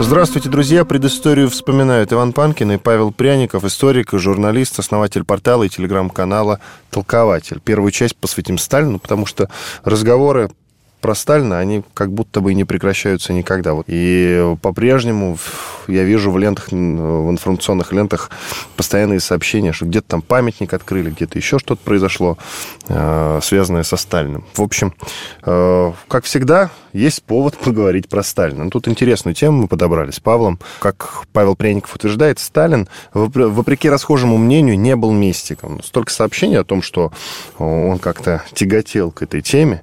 Здравствуйте, друзья. Предысторию вспоминают Иван Панкин и Павел Пряников, историк и журналист, основатель портала и телеграм-канала «Толкователь». Первую часть посвятим Сталину, потому что разговоры про Сталина, они как будто бы не прекращаются никогда. Вот. И по-прежнему я вижу в лентах, в информационных лентах постоянные сообщения, что где-то там памятник открыли, где-то еще что-то произошло, э, связанное со Сталиным. В общем, э, как всегда, есть повод поговорить про Сталина. Ну, тут интересную тему мы подобрали с Павлом. Как Павел Пряников утверждает, Сталин, вопреки расхожему мнению, не был мистиком. Столько сообщений о том, что он как-то тяготел к этой теме.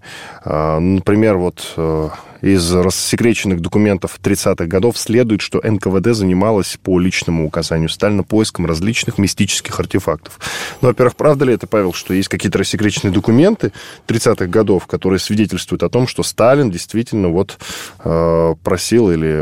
Например, вот э, из рассекреченных документов 30-х годов следует, что НКВД занималась по личному указанию Сталина поиском различных мистических артефактов. Ну, во-первых, правда ли это, Павел, что есть какие-то рассекреченные документы 30-х годов, которые свидетельствуют о том, что Сталин действительно вот э, просил или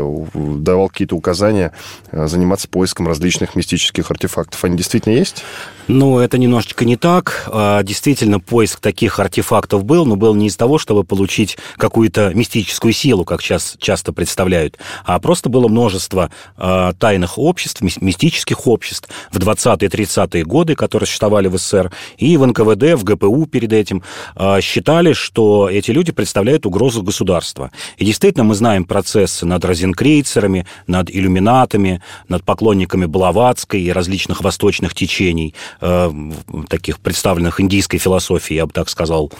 давал какие-то указания э, заниматься поиском различных мистических артефактов? Они действительно есть? Ну, это немножечко не так. А, действительно, поиск таких артефактов был, но был не из того, чтобы получить какую-то мистическую силу, как сейчас часто представляют, а просто было множество э, тайных обществ, мистических обществ в 20-е 30-е годы, которые существовали в СССР, и в НКВД, в ГПУ перед этим э, считали, что эти люди представляют угрозу государства. И действительно, мы знаем процессы над розенкрейцерами, над иллюминатами, над поклонниками Блаватской и различных восточных течений, э, таких представленных индийской философией, я бы так сказал.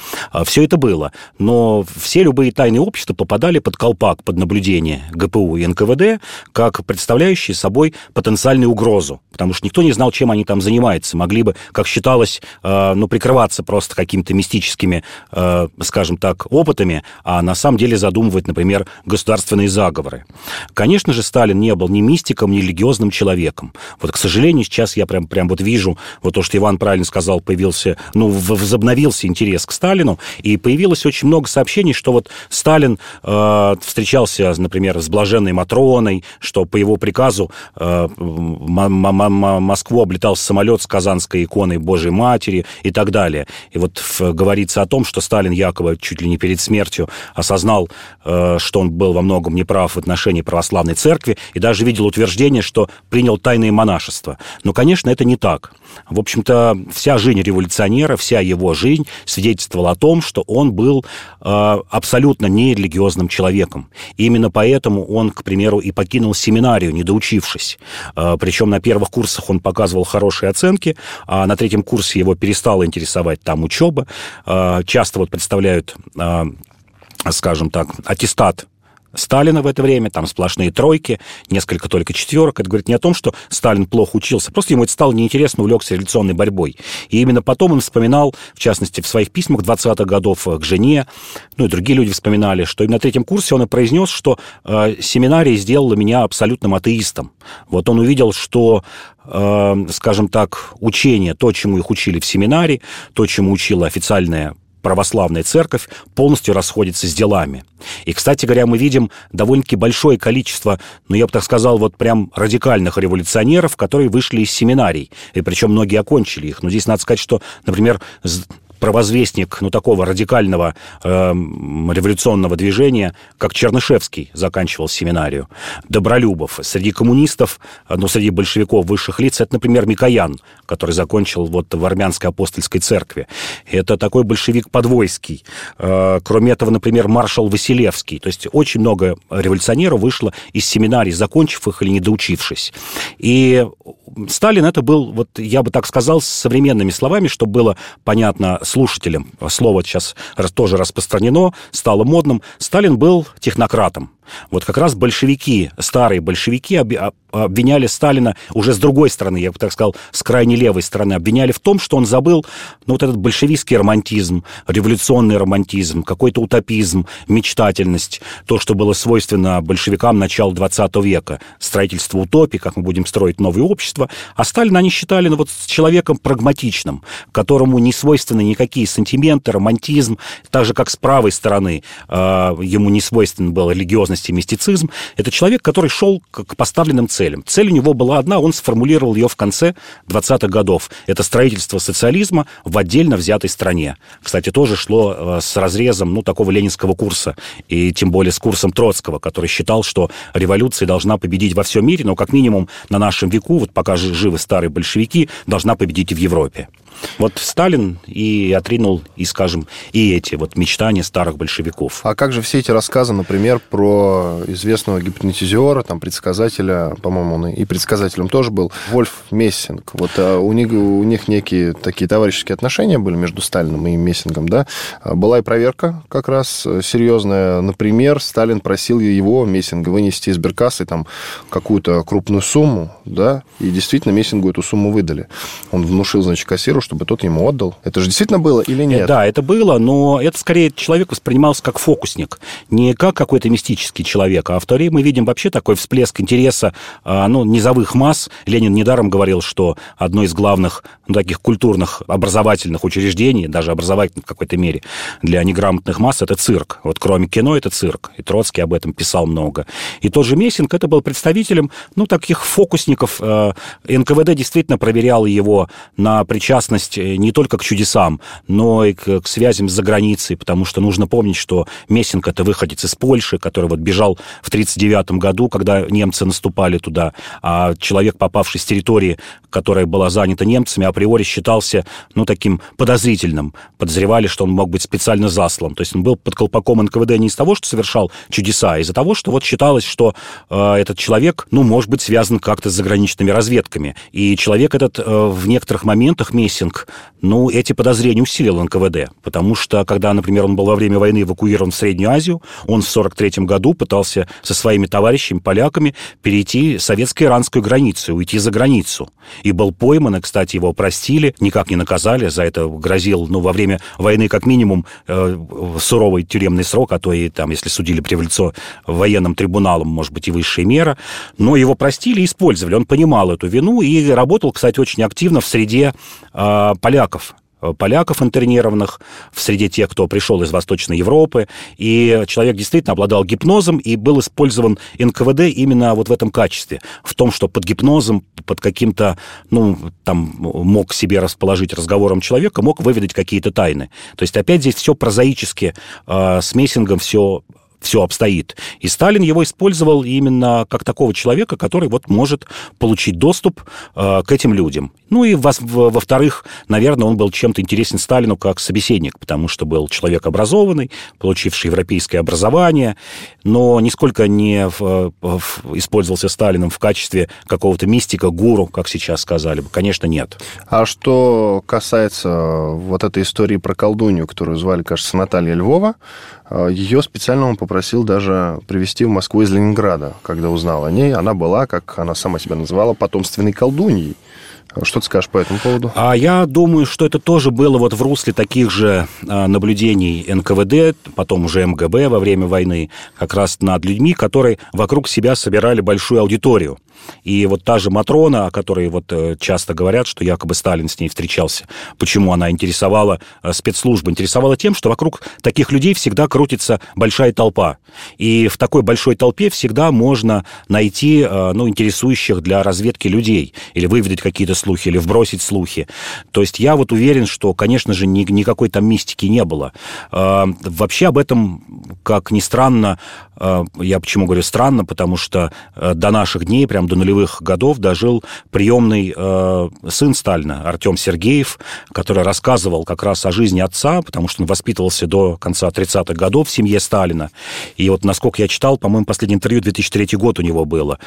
Все это было. Но все любые тайные общества попадали попадали под колпак, под наблюдение ГПУ и НКВД, как представляющие собой потенциальную угрозу, потому что никто не знал, чем они там занимаются. Могли бы, как считалось, э, ну, прикрываться просто какими-то мистическими, э, скажем так, опытами, а на самом деле задумывать, например, государственные заговоры. Конечно же, Сталин не был ни мистиком, ни религиозным человеком. Вот, к сожалению, сейчас я прям, прям вот вижу, вот то, что Иван правильно сказал, появился, ну, возобновился интерес к Сталину, и появилось очень много сообщений, что вот Сталин э, Э, встречался, например, с блаженной Матроной, что по его приказу э, Москву облетал самолет с казанской иконой Божьей Матери и так далее. И вот говорится о том, что Сталин якобы чуть ли не перед смертью осознал, э, что он был во многом неправ в отношении православной церкви и даже видел утверждение, что принял тайное монашество. Но, конечно, это не так. В общем-то, вся жизнь революционера, вся его жизнь свидетельствовала о том, что он был абсолютно не религиозным серьезным человеком. Именно поэтому он, к примеру, и покинул семинарию, не доучившись. А, Причем на первых курсах он показывал хорошие оценки, а на третьем курсе его перестала интересовать там учеба. А, часто вот представляют а, скажем так, аттестат Сталина в это время, там сплошные тройки, несколько только четверок. Это говорит не о том, что Сталин плохо учился, просто ему это стало неинтересно, увлекся революционной борьбой. И именно потом он вспоминал, в частности, в своих письмах 20-х годов к жене, ну и другие люди вспоминали, что на третьем курсе он и произнес, что э, семинария сделала меня абсолютным атеистом. Вот он увидел, что э, скажем так, учение, то, чему их учили в семинаре, то, чему учила официальная православная церковь полностью расходится с делами. И, кстати говоря, мы видим довольно-таки большое количество, ну, я бы так сказал, вот прям радикальных революционеров, которые вышли из семинарий, и причем многие окончили их. Но здесь надо сказать, что, например, провозвестник ну, такого радикального э, революционного движения, как Чернышевский заканчивал семинарию, Добролюбов. Среди коммунистов, ну, среди большевиков высших лиц, это, например, Микоян, который закончил вот в армянской апостольской церкви. Это такой большевик подвойский. Э, кроме этого, например, маршал Василевский. То есть очень много революционеров вышло из семинарий, закончив их или не доучившись. И Сталин это был, вот я бы так сказал, современными словами, чтобы было понятно слушателям. Слово сейчас тоже распространено, стало модным. Сталин был технократом. Вот как раз большевики, старые большевики обвиняли Сталина уже с другой стороны, я бы так сказал, с крайне левой стороны, обвиняли в том, что он забыл ну, вот этот большевистский романтизм, революционный романтизм, какой-то утопизм, мечтательность, то, что было свойственно большевикам начала 20 века, строительство утопии, как мы будем строить новое общество. А Сталина они считали ну, вот, человеком прагматичным, которому не свойственны никакие сантименты, романтизм, так же, как с правой стороны э, ему не свойствен был религиозность и мистицизм. Это человек, который шел к поставленным целям целям. Цель у него была одна, он сформулировал ее в конце 20-х годов. Это строительство социализма в отдельно взятой стране. Кстати, тоже шло э, с разрезом ну, такого ленинского курса, и тем более с курсом Троцкого, который считал, что революция должна победить во всем мире, но как минимум на нашем веку, вот пока живы старые большевики, должна победить и в Европе. Вот Сталин и отринул, и, скажем, и эти вот мечтания старых большевиков. А как же все эти рассказы, например, про известного гипнотизера, там, предсказателя, по-моему, он и предсказателем тоже был, Вольф Мессинг. Вот а у, них, у них некие такие товарищеские отношения были между Сталином и Мессингом, да? А была и проверка как раз серьезная. Например, Сталин просил его, Мессинга, вынести из сберкассы там какую-то крупную сумму, да, и действительно Мессингу эту сумму выдали. Он внушил, значит, кассиру, чтобы тот ему отдал. Это же действительно было или нет? Да, это было, но это скорее человек воспринимался как фокусник, не как какой-то мистический человек. А в то время мы видим вообще такой всплеск интереса а, ну, низовых масс. Ленин недаром говорил, что одно из главных ну, таких культурных образовательных учреждений, даже образовательных в какой-то мере, для неграмотных масс это цирк. Вот кроме кино это цирк. И Троцкий об этом писал много. И тот же Мессинг это был представителем ну, таких фокусников. Э, НКВД действительно проверял его на причастность причастность э, не только к чудесам, но и к, к связям с заграницей, потому что нужно помнить, что Мессинг – это выходец из Польши, который вот бежал в 1939 году, когда немцы наступали туда, а человек, попавший с территории, которая была занята немцами, априори считался, ну, таким подозрительным. Подозревали, что он мог быть специально заслан. То есть он был под колпаком НКВД не из того, что совершал чудеса, а из-за того, что вот считалось, что э, этот человек, ну, может быть связан как-то с заграничными разведками. И человек этот э, в некоторых моментах, Мессинг, ну, эти подозрения усилил НКВД, потому что, когда, например, он был во время войны эвакуирован в Среднюю Азию, он в 1943 году пытался со своими товарищами, поляками, перейти советско-иранскую границу, уйти за границу. И был пойман, и, кстати, его простили, никак не наказали, за это грозил, ну, во время войны, как минимум, э, суровый тюремный срок, а то и, там, если судили революционным военным трибуналам, может быть, и высшая мера. Но его простили и использовали. Он понимал эту вину и работал, кстати, очень активно в среде э, поляков, поляков интернированных в среде тех, кто пришел из Восточной Европы. И человек действительно обладал гипнозом и был использован НКВД именно вот в этом качестве. В том, что под гипнозом, под каким-то, ну, там, мог себе расположить разговором человека, мог выведать какие-то тайны. То есть опять здесь все прозаически, э, с Мессингом все все обстоит. И Сталин его использовал именно как такого человека, который вот может получить доступ э, к этим людям. Ну и во-вторых, наверное, он был чем-то интересен Сталину как собеседник, потому что был человек образованный, получивший европейское образование, но нисколько не в, в, использовался Сталином в качестве какого-то мистика, гуру, как сейчас сказали бы. Конечно, нет. А что касается вот этой истории про колдунью, которую звали, кажется, Наталья Львова, э, ее специально он попросил даже привезти в Москву из Ленинграда, когда узнал о ней. Она была, как она сама себя называла, потомственной колдуньей. Что ты скажешь по этому поводу? А я думаю, что это тоже было вот в русле таких же а, наблюдений НКВД, потом уже МГБ во время войны, как раз над людьми, которые вокруг себя собирали большую аудиторию. И вот та же Матрона, о которой вот э, часто говорят, что якобы Сталин с ней встречался, почему она интересовала э, спецслужбы? Интересовала тем, что вокруг таких людей всегда крутится большая толпа. И в такой большой толпе всегда можно найти э, ну, интересующих для разведки людей, или выведать какие-то слухи, или вбросить слухи. То есть я вот уверен, что, конечно же, ни, никакой там мистики не было. Вообще об этом, как ни странно, я почему говорю странно, потому что до наших дней, прям до нулевых годов дожил приемный э, сын Сталина, Артем Сергеев, который рассказывал как раз о жизни отца, потому что он воспитывался до конца 30-х годов в семье Сталина. И вот, насколько я читал, по-моему, последнее интервью 2003 год у него было.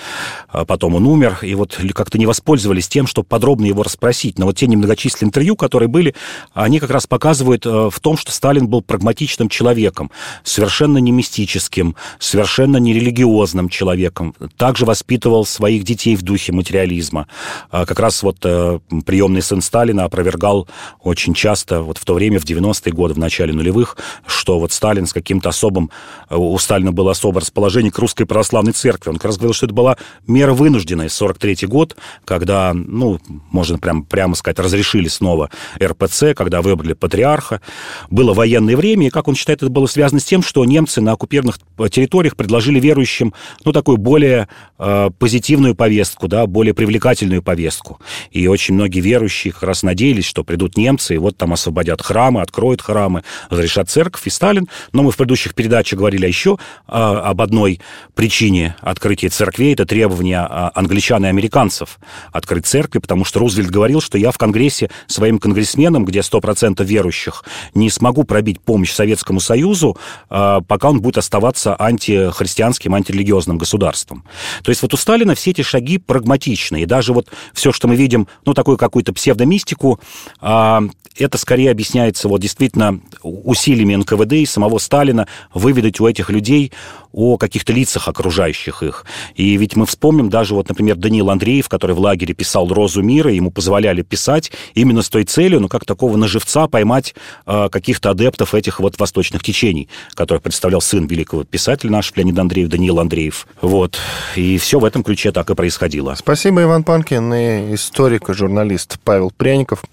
А потом он умер, и вот как-то не воспользовались тем, чтобы подробно подробно его расспросить. Но вот те немногочисленные интервью, которые были, они как раз показывают э, в том, что Сталин был прагматичным человеком, совершенно не мистическим, совершенно не религиозным человеком. Также воспитывал своих детей в духе материализма. А как раз вот э, приемный сын Сталина опровергал очень часто, вот в то время, в 90-е годы, в начале нулевых, что вот Сталин с каким-то особым, э, у Сталина было особое расположение к русской православной церкви. Он как раз говорил, что это была мера вынужденная, 43-й год, когда, ну, можно прям, прямо сказать, разрешили снова РПЦ, когда выбрали патриарха. Было военное время, и, как он считает, это было связано с тем, что немцы на оккупированных территориях предложили верующим, ну, такую более э, позитивную повестку, да, более привлекательную повестку. И очень многие верующие как раз надеялись, что придут немцы, и вот там освободят храмы, откроют храмы, разрешат церковь. И Сталин, но мы в предыдущих передачах говорили еще э, об одной причине открытия церквей, это требование э, англичан и американцев открыть церкви, потому что Рузвельт говорил, что я в Конгрессе своим конгрессменам, где 100% верующих, не смогу пробить помощь Советскому Союзу, э, пока он будет оставаться антихристианским, антирелигиозным государством. То есть вот у Сталина все эти шаги прагматичны. И даже вот все, что мы видим, ну, такую какую-то псевдомистику, а, это скорее объясняется вот действительно усилиями НКВД и самого Сталина выведать у этих людей о каких-то лицах окружающих их. И ведь мы вспомним даже вот, например, Даниил Андреев, который в лагере писал «Розу мира», ему позволяли писать именно с той целью, ну, как такого наживца поймать э, каких-то адептов этих вот восточных течений, который представлял сын великого писателя наш Леонид Андреев, Даниил Андреев. Вот. И все в этом ключе так и происходило. Спасибо, Иван Панкин и историк и журналист Павел Пряников.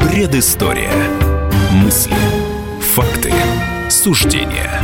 Предыстория. Мысли, факты, суждения –